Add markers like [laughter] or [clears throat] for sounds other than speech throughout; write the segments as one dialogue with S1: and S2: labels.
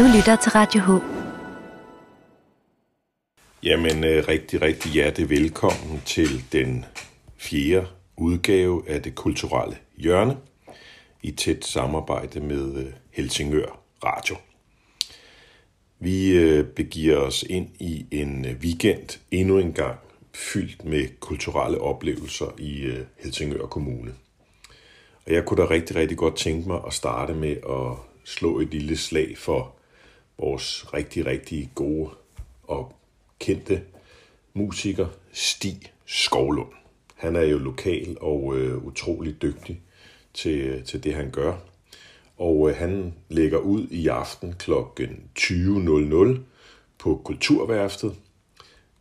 S1: Du lytter til Radio H.
S2: Jamen, øh, rigtig, rigtig hjertelig velkommen til den fjerde udgave af det kulturelle hjørne i tæt samarbejde med øh, Helsingør Radio. Vi øh, begiver os ind i en weekend endnu en gang fyldt med kulturelle oplevelser i Helsingør Kommune. Og jeg kunne da rigtig, rigtig godt tænke mig at starte med at slå et lille slag for vores rigtig, rigtig gode og kendte musiker Stig Skovlund. Han er jo lokal og øh, utrolig dygtig til, øh, til det, han gør. Og øh, han lægger ud i aften kl. 20.00 på Kulturværftet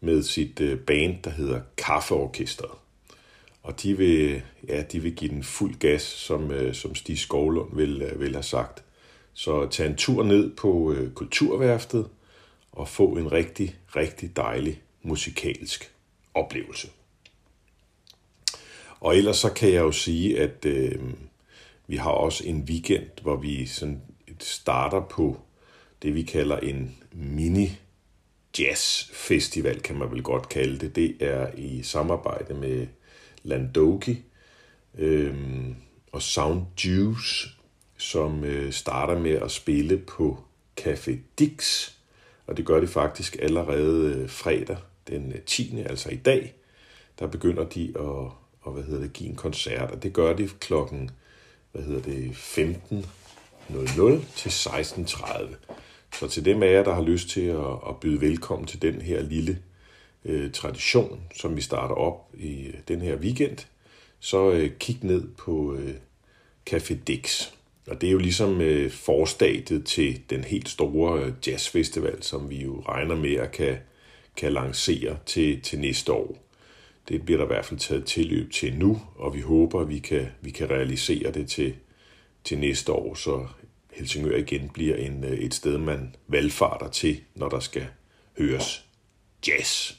S2: med sit øh, band, der hedder Kaffeorkestret. Og de vil, ja, de vil give den fuld gas, som, øh, som Stig Skovlund vil, øh, vil have sagt. Så tag en tur ned på øh, Kulturværftet og få en rigtig, rigtig dejlig musikalsk oplevelse. Og ellers så kan jeg jo sige, at øh, vi har også en weekend, hvor vi sådan starter på det, vi kalder en mini jazz festival, kan man vel godt kalde det. Det er i samarbejde med Landoki øh, og Sound Juice, som øh, starter med at spille på Café Dix, og det gør de faktisk allerede øh, fredag den øh, 10. Altså i dag. Der begynder de at, at hvad hedder det, give en koncert, og det gør de klokken hvad hedder det, 15.00 til 16.30. Så til dem af jer, der har lyst til at, at byde velkommen til den her lille øh, tradition, som vi starter op i øh, den her weekend, så øh, kig ned på øh, Café Dix. Og det er jo ligesom øh, forstadiet til den helt store øh, jazzfestival, som vi jo regner med at kan, kan lancere til, til næste år. Det bliver der i hvert fald taget tilløb til nu, og vi håber, at vi kan, vi kan realisere det til, til næste år, så Helsingør igen bliver en, øh, et sted, man valgfarter til, når der skal høres jazz.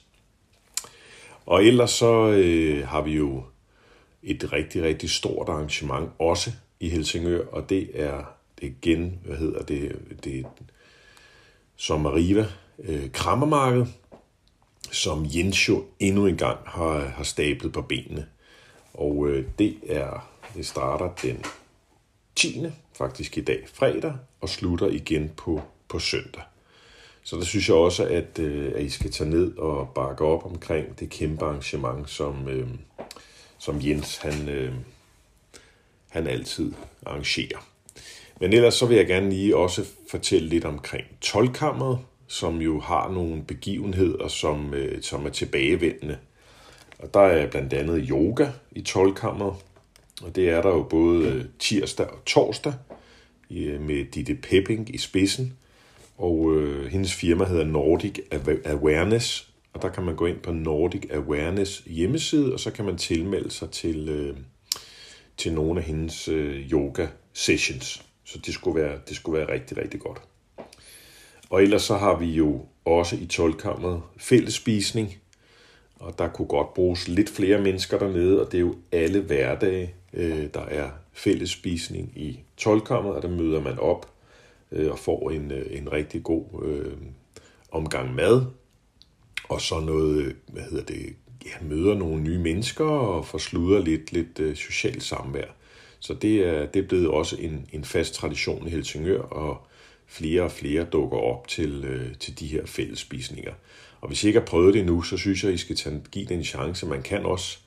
S2: Og ellers så øh, har vi jo et rigtig, rigtig stort arrangement også i Helsingør, og det er det igen, hvad hedder det, det som Mariva øh, Krammermarked, som Jens jo endnu en gang har, har stablet på benene. Og øh, det er, det starter den 10. faktisk i dag, fredag, og slutter igen på, på søndag. Så der synes jeg også, at, øh, at I skal tage ned og bakke op omkring det kæmpe arrangement, som, øh, som Jens han, øh, han altid arrangerer. Men ellers så vil jeg gerne lige også fortælle lidt omkring tolkammeret, som jo har nogle begivenheder, som, øh, som er tilbagevendende. Og der er blandt andet yoga i tolkammeret, og det er der jo både øh, tirsdag og torsdag øh, med Ditte Pepping i spidsen. Og øh, hendes firma hedder Nordic Awareness, og der kan man gå ind på Nordic Awareness hjemmeside, og så kan man tilmelde sig til, øh, til nogle af hendes øh, yoga sessions. Så det skulle, være, det skulle være rigtig, rigtig godt. Og ellers så har vi jo også i 12 fællesspisning, og der kunne godt bruges lidt flere mennesker dernede, og det er jo alle hverdage, øh, der er fællesspisning i 12 og der møder man op øh, og får en, øh, en rigtig god øh, omgang mad, og så noget, øh, hvad hedder det, ja, møder nogle nye mennesker og får lidt, lidt øh, socialt samvær. Så det er, det er blevet også en, en fast tradition i Helsingør, og flere og flere dukker op til, øh, til de her fællesspisninger. Og hvis I ikke har prøvet det nu, så synes jeg, I skal tage, give det en chance. Man kan også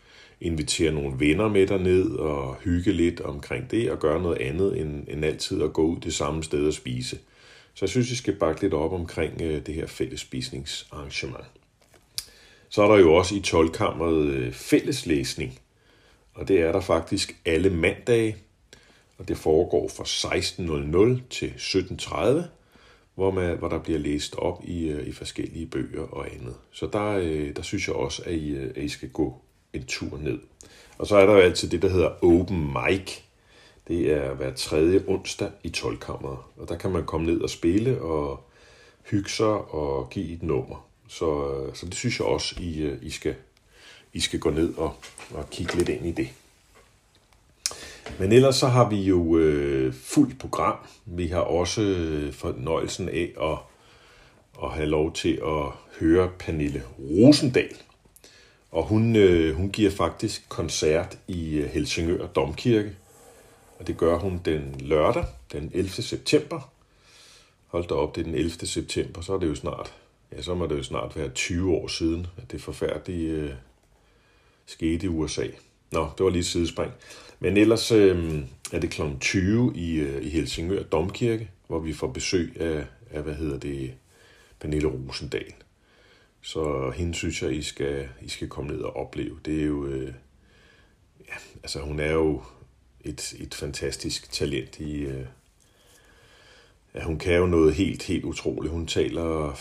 S2: invitere nogle venner med derned og hygge lidt omkring det og gøre noget andet end, end altid at gå ud det samme sted og spise. Så jeg synes, I skal bakke lidt op omkring øh, det her fællesspisningsarrangement. Så er der jo også i tolkammeret øh, fælleslæsning, og det er der faktisk alle mandage, og det foregår fra 16.00 til 17.30, hvor, man, hvor der bliver læst op i, øh, i forskellige bøger og andet. Så der, øh, der synes jeg også, at I, at I skal gå en tur ned. Og så er der jo altid det, der hedder Open Mic. Det er hver tredje onsdag i tolkammeret, og der kan man komme ned og spille og hygge sig og give et nummer. Så, øh, så det synes jeg også, I, øh, I, skal, I skal gå ned og, og kigge lidt ind i det. Men ellers så har vi jo øh, fuldt program. Vi har også øh, fornøjelsen af at, at have lov til at høre Pernille Rosendal. Og hun, øh, hun giver faktisk koncert i Helsingør Domkirke. Og det gør hun den lørdag, den 11. september. Hold da op, det er den 11. september, så er det jo snart, ja, så må det jo snart være 20 år siden, at det forfærdelige øh, skete i USA. Nå, det var lige et sidespring. Men ellers øh, er det kl. 20 i, øh, i Helsingør Domkirke, hvor vi får besøg af, af hvad hedder det, Pernille Rosendal. Så hende synes jeg, I skal, I skal komme ned og opleve. Det er jo, øh, ja, altså hun er jo et, et fantastisk talent i, øh, ja, hun kan jo noget helt, helt utroligt. Hun taler,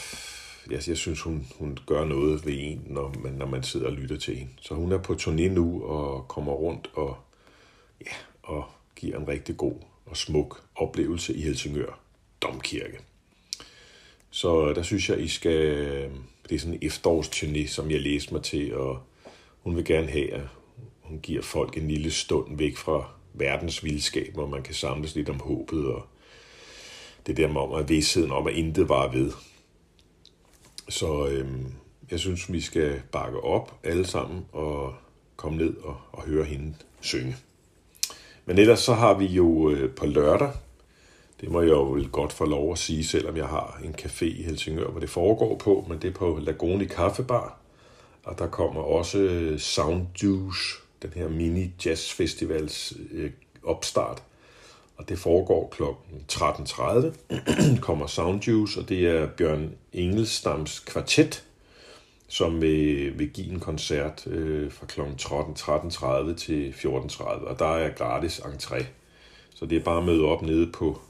S2: jeg, jeg synes, hun, hun gør noget ved en, når man, når man sidder og lytter til hende. Så hun er på turné nu og kommer rundt og, ja, og giver en rigtig god og smuk oplevelse i Helsingør Domkirke. Så der synes jeg, I skal... Det er sådan en efterårsturné, som jeg læste mig til, og hun vil gerne have, at hun giver folk en lille stund væk fra verdens vildskab, hvor man kan samles lidt om håbet og det der med om, at vidstheden om, at intet var ved. Så øhm, jeg synes, vi skal bakke op alle sammen og komme ned og, og høre hende synge. Men ellers så har vi jo øh, på lørdag, det må jeg jo vel godt få lov at sige, selvom jeg har en café i Helsingør, hvor det foregår på, men det er på Lagoni Kaffebar. Og der kommer også øh, Sound Juice, den her mini jazz festivals øh, opstart. Og det foregår kl. 13.30. [clears throat] kommer Soundjuice, og det er Bjørn Engelstams kvartet, som vil, vil give en koncert øh, fra kl. 13.30 til 14.30. Og der er gratis entré. Så det er bare at møde op nede på,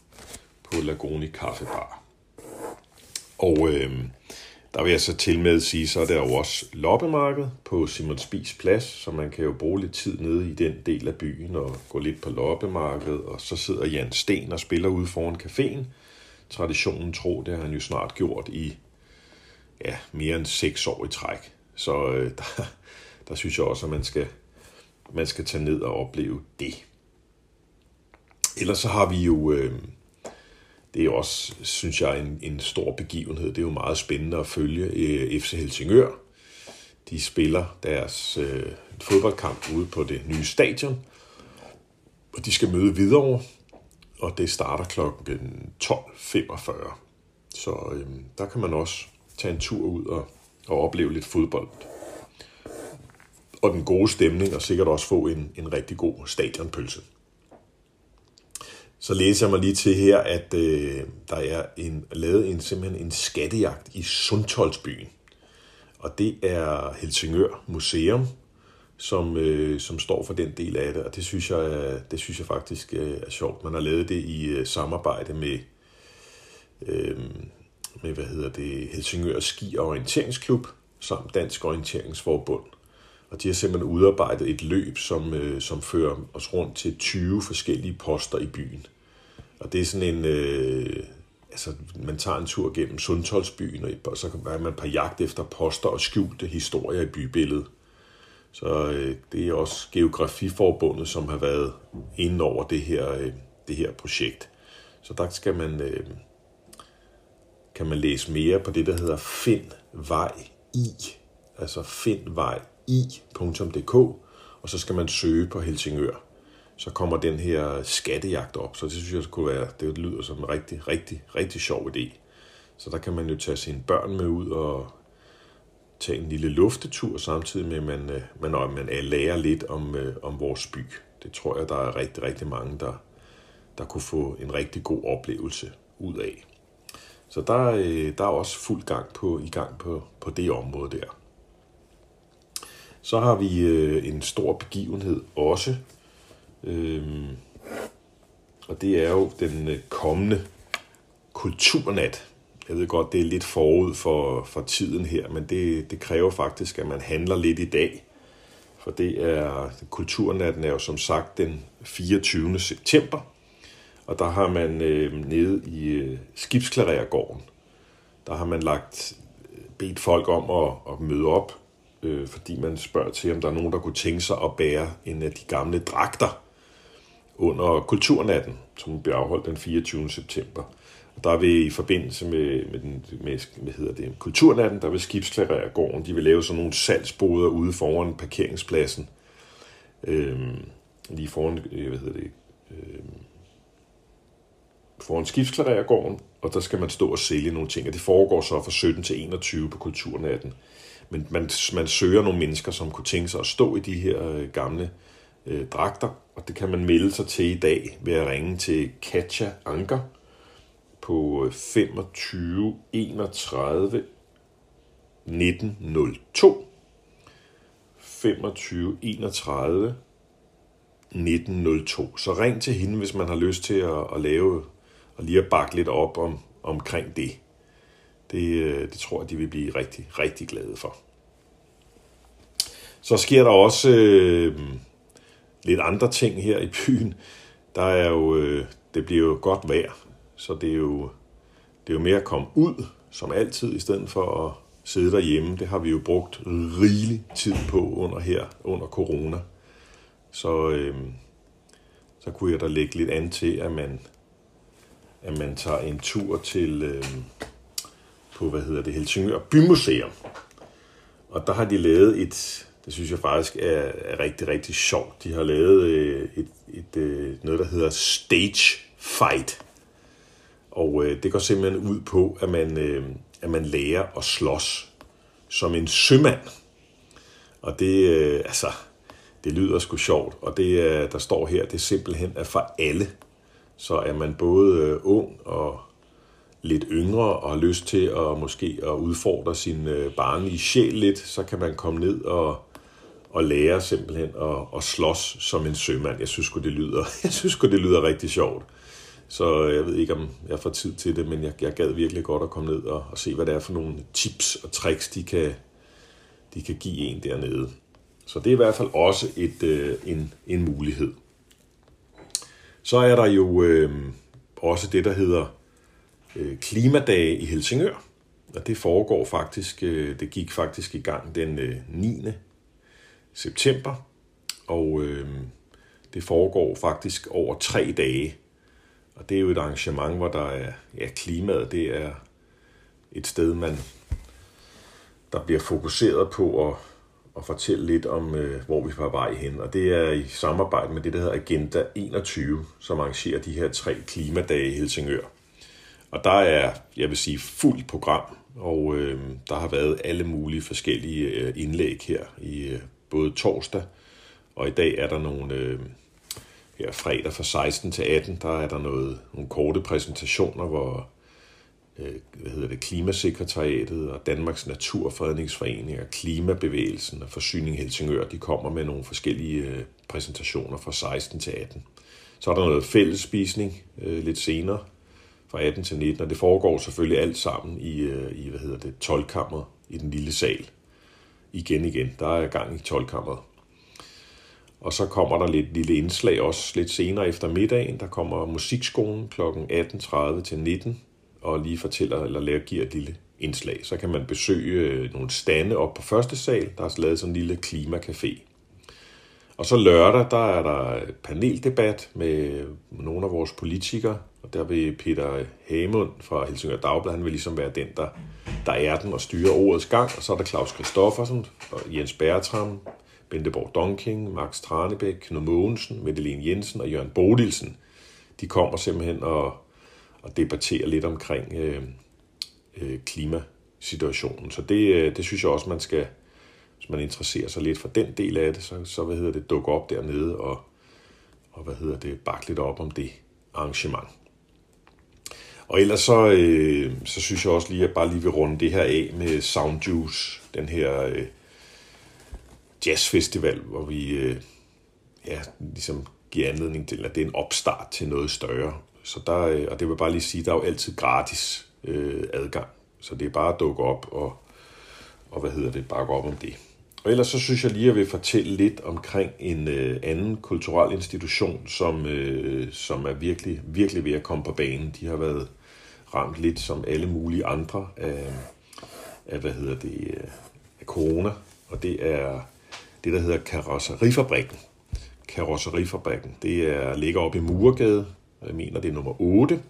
S2: på Lagoni Kaffebar. Og øh, der vil jeg så til med at sige, så er der jo også loppemarked på Simon Spis Plads, så man kan jo bruge lidt tid nede i den del af byen og gå lidt på loppemarkedet, og så sidder Jan Sten og spiller ude foran caféen. Traditionen tro, det har han jo snart gjort i ja, mere end seks år i træk. Så øh, [laughs] der, der synes jeg også, at man skal, man skal tage ned og opleve det. Ellers så har vi jo... Øh, det er også, synes jeg, en, en stor begivenhed. Det er jo meget spændende at følge øh, FC Helsingør. De spiller deres øh, fodboldkamp ude på det nye stadion, og de skal møde videre, og det starter kl. 12.45. Så øh, der kan man også tage en tur ud og, og opleve lidt fodbold. Og den gode stemning, og sikkert også få en, en rigtig god stadionpølse. Så læser jeg mig lige til her, at øh, der er en, lavet en, simpelthen en skattejagt i Sundtoldsbyen. Og det er Helsingør Museum, som, øh, som står for den del af det, og det synes jeg, det synes jeg faktisk øh, er sjovt. Man har lavet det i øh, samarbejde med, øh, med hvad hedder det, Helsingør Ski- og Orienteringsklub samt Dansk Orienteringsforbund. Og de har simpelthen udarbejdet et løb, som, øh, som fører os rundt til 20 forskellige poster i byen. Og det er sådan en... Øh, altså, man tager en tur gennem Sundtoldsbyen, og så er man på jagt efter poster og skjulte historier i bybilledet. Så øh, det er også Geografiforbundet, som har været inde over det her, øh, det her projekt. Så der skal man, øh, kan man læse mere på det, der hedder Find Vej I. Altså Find Vej i.dk, og så skal man søge på Helsingør så kommer den her skattejagt op. Så det synes jeg kunne være, det lyder som en rigtig, rigtig, rigtig sjov idé. Så der kan man jo tage sine børn med ud og tage en lille luftetur, samtidig med, at man, øh, man, man øh, lærer lidt om, øh, om vores by. Det tror jeg, der er rigtig, rigtig mange, der, der kunne få en rigtig god oplevelse ud af. Så der, der er også fuld gang på, i gang på, på det område der. Så har vi øh, en stor begivenhed også Øhm, og det er jo den øh, kommende kulturnat. Jeg ved godt, det er lidt forud for, for tiden her, men det, det kræver faktisk, at man handler lidt i dag. For det er, kulturnatten er jo som sagt den 24. september, og der har man øh, nede i øh, Skibsklarergården, der har man lagt øh, bedt folk om at, at møde op, øh, fordi man spørger til, om der er nogen, der kunne tænke sig at bære en af de gamle dragter, under Kulturnatten, som bliver afholdt den 24. september. Og der vil i forbindelse med, med, den, med hvad hedder det, Kulturnatten, der vil skibsklarere gården, de vil lave sådan nogle salgsboder ude foran parkeringspladsen, Øh, lige foran, øh, hvad hedder det, øh, foran skibsklarergården, og der skal man stå og sælge nogle ting, og det foregår så fra 17 til 21 på Kulturnatten. Men man, man søger nogle mennesker, som kunne tænke sig at stå i de her øh, gamle øh, dragter, og det kan man melde sig til i dag ved at ringe til Katja Anker på 25 31 1902. 25 31 1902. Så ring til hende, hvis man har lyst til at, at lave og lige at bakke lidt op om, omkring det. Det, øh, det tror jeg, de vil blive rigtig, rigtig glade for. Så sker der også øh, lidt andre ting her i byen. Der er jo, øh, det bliver jo godt vejr, så det er jo, det er jo mere at komme ud, som altid, i stedet for at sidde derhjemme. Det har vi jo brugt rigelig tid på under her, under corona. Så, øh, så kunne jeg da lægge lidt an til, at man, at man tager en tur til øh, på, hvad hedder det, Helsingør Bymuseum. Og der har de lavet et, det synes jeg faktisk er, er rigtig, rigtig sjovt. De har lavet øh, et, et, øh, noget, der hedder Stage Fight. Og øh, det går simpelthen ud på, at man, øh, at man lærer at slås som en sømand. Og det, øh, altså, det lyder sgu sjovt. Og det, øh, der står her, det er simpelthen er for alle. Så er man både øh, ung og lidt yngre og har lyst til at måske at udfordre sin øh, barnlige sjæl lidt, så kan man komme ned og, og lære simpelthen at, at slås som en sømand. Jeg synes det lyder, [laughs] jeg synes det lyder rigtig sjovt. Så øh, jeg ved ikke, om jeg får tid til det, men jeg, jeg gad virkelig godt at komme ned og, og se, hvad det er for nogle tips og tricks, de kan, de kan give en dernede. Så det er i hvert fald også et, øh, en, en mulighed. Så er der jo øh, også det, der hedder øh, klimadage i Helsingør. Og det foregår faktisk, øh, det gik faktisk i gang den øh, 9. september. Og øh, det foregår faktisk over tre dage. Og det er jo et arrangement, hvor der er ja, klimaet, det er et sted, man der bliver fokuseret på at, at fortælle lidt om, øh, hvor vi er på vej hen. Og det er i samarbejde med det, der hedder Agenda 21, som arrangerer de her tre klimadage i Helsingør. Og der er, jeg vil sige, fuldt program, og øh, der har været alle mulige forskellige øh, indlæg her i øh, både torsdag, og i dag er der nogle, øh, her fredag fra 16 til 18, der er der noget, nogle korte præsentationer, hvor øh, hvad hedder det, Klimasekretariatet og Danmarks Naturfredningsforening og Klimabevægelsen og Forsyning Helsingør, de kommer med nogle forskellige øh, præsentationer fra 16 til 18. Så er der noget fællesspisning øh, lidt senere, fra 18 til 19, og det foregår selvfølgelig alt sammen i, øh, i hvad hedder det, 12 i den lille sal. Igen igen, der er gang i 12 Og så kommer der lidt lille indslag også lidt senere efter middagen. Der kommer musikskolen kl. 18.30 til 19 og lige fortæller eller lærer, giver et lille indslag. Så kan man besøge øh, nogle stande op på første sal. Der er lavet sådan en lille klimacafé. Og så lørdag, der er der paneldebat med nogle af vores politikere, og der vil Peter Hamund fra Helsingør Dagblad, han vil ligesom være den, der, der er den og styrer ordets gang. Og så er der Claus Kristoffersen, og Jens Bertram, Benteborg Donking, Max Tranebæk, Knud Mogensen, Madeleine Jensen og Jørgen Bodilsen. De kommer simpelthen og, og debatterer lidt omkring øh, øh, klimasituationen. Så det, øh, det synes jeg også, man skal, hvis man interesserer sig lidt for den del af det, så, så hvad hedder det, dukke op dernede og, og hvad hedder det, bakke lidt op om det arrangement. Og ellers så, øh, så synes jeg også lige, at jeg bare lige vil runde det her af med Sound Juice, den her øh, jazzfestival, hvor vi øh, ja, ligesom giver anledning til, at det er en opstart til noget større. Så der, øh, og det vil bare lige sige, at der er jo altid gratis øh, adgang. Så det er bare at dukke op og, og hvad hedder det, bakke op om det. Og ellers så synes jeg lige, at jeg vil fortælle lidt omkring en øh, anden kulturel institution, som, øh, som er virkelig, virkelig ved at komme på banen. De har været ramt lidt som alle mulige andre af, af hvad hedder det, øh, af corona, og det er det, der hedder Karosserifabrikken. Karosserifabrikken. Det er, ligger oppe i Muregade. Jeg mener, det er nummer 8.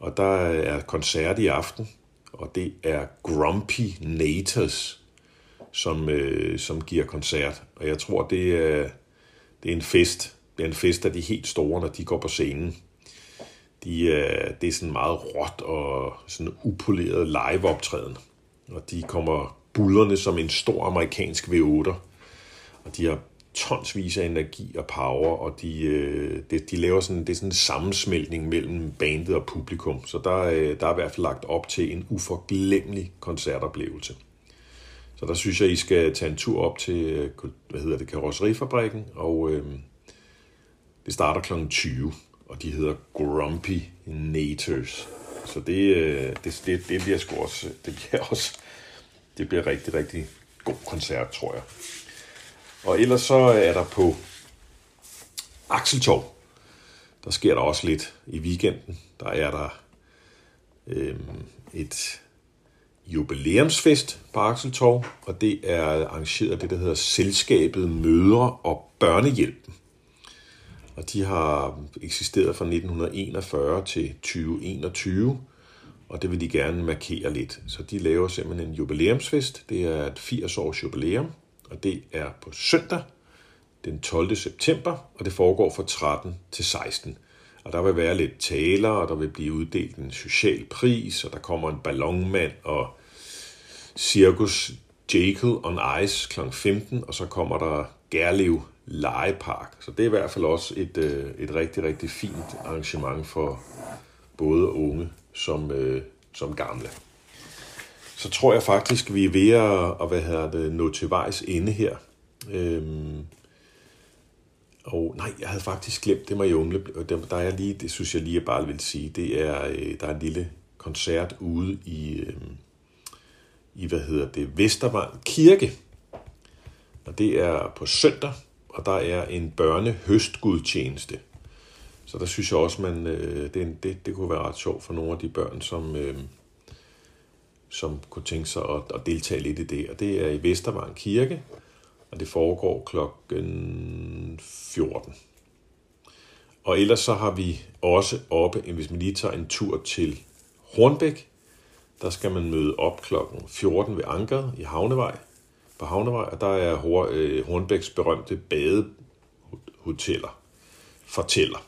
S2: Og der er koncert i aften, og det er Grumpy Nators, som, øh, som giver koncert. Og jeg tror, det er, det er en fest. Det er en fest af de helt store, når de går på scenen. De, øh, det er sådan meget råt og sådan upoleret live-optræden. Og de kommer bullerne som en stor amerikansk V8. Og de har tonsvis af energi og power, og de, øh, de, de laver sådan, det er sådan en sammensmeltning mellem bandet og publikum. Så der, øh, der er i hvert fald lagt op til en uforglemmelig koncertoplevelse. Så der synes jeg, I skal tage en tur op til, øh, hvad hedder det, Karosserifabrikken, og øh, det starter kl. 20, og de hedder Grumpy Nators. Så det, øh, det, det, det bliver sgu også, øh, det bliver [laughs] også, det bliver rigtig, rigtig god koncert, tror jeg. Og ellers så er der på Akseltorv, der sker der også lidt i weekenden. Der er der øh, et jubilæumsfest på Akseltorv, og det er arrangeret af det, der hedder Selskabet Mødre og Børnehjælpen. Og de har eksisteret fra 1941 til 2021, og det vil de gerne markere lidt. Så de laver simpelthen en jubilæumsfest. Det er et 80 års jubilæum, og det er på søndag den 12. september, og det foregår fra 13 til 16. Og der vil være lidt taler, og der vil blive uddelt en social pris, og der kommer en ballonmand og Cirkus Jekyll on Ice kl. 15, og så kommer der Gerlev Legepark. Så det er i hvert fald også et, øh, et rigtig, rigtig fint arrangement for både unge som, øh, som gamle. Så tror jeg faktisk, vi er ved at, at hvad hedder det, nå til vejs ende her. Øhm, og nej, jeg havde faktisk glemt, det med jungle. Der er lige, det synes jeg lige, jeg bare vil sige, det er, øh, der er en lille koncert ude i, øh, i hvad hedder det, Vestervang Kirke. Og det er på søndag, og der er en børnehøstgudtjeneste. Så der synes jeg også, man, øh, det, det, det kunne være ret sjovt for nogle af de børn, som, som kunne tænke sig at, at deltage lidt i det. Og det er i Vestervang Kirke, og det foregår klokken 14. Og ellers så har vi også oppe, hvis man lige tager en tur til Hornbæk, der skal man møde op klokken 14 ved Ankeret i Havnevej, på Havnevej, og der er øh, Hornbæks berømte badehoteller, fortæller.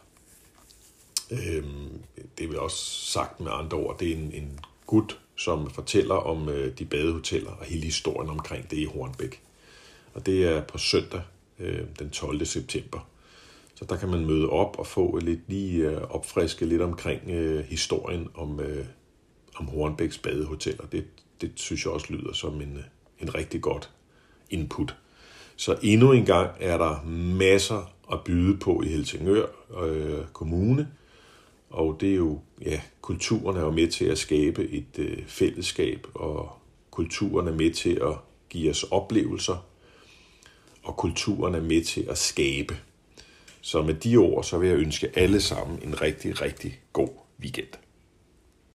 S2: Øhm, det vil også sagt med andre ord, det er en, en gut, som fortæller om øh, de badehoteller og hele historien omkring det i Hornbæk. Og det er på søndag øh, den 12. september. Så der kan man møde op og få lidt lige øh, opfriske lidt omkring øh, historien om, øh, om Hornbæks badehoteller. Det, det synes jeg også lyder som en, øh, en rigtig godt input. Så endnu en gang er der masser at byde på i Helsingør øh, Kommune. Og det er jo, ja, kulturen er jo med til at skabe et øh, fællesskab, og kulturen er med til at give os oplevelser, og kulturen er med til at skabe. Så med de ord, så vil jeg ønske alle sammen en rigtig, rigtig god weekend.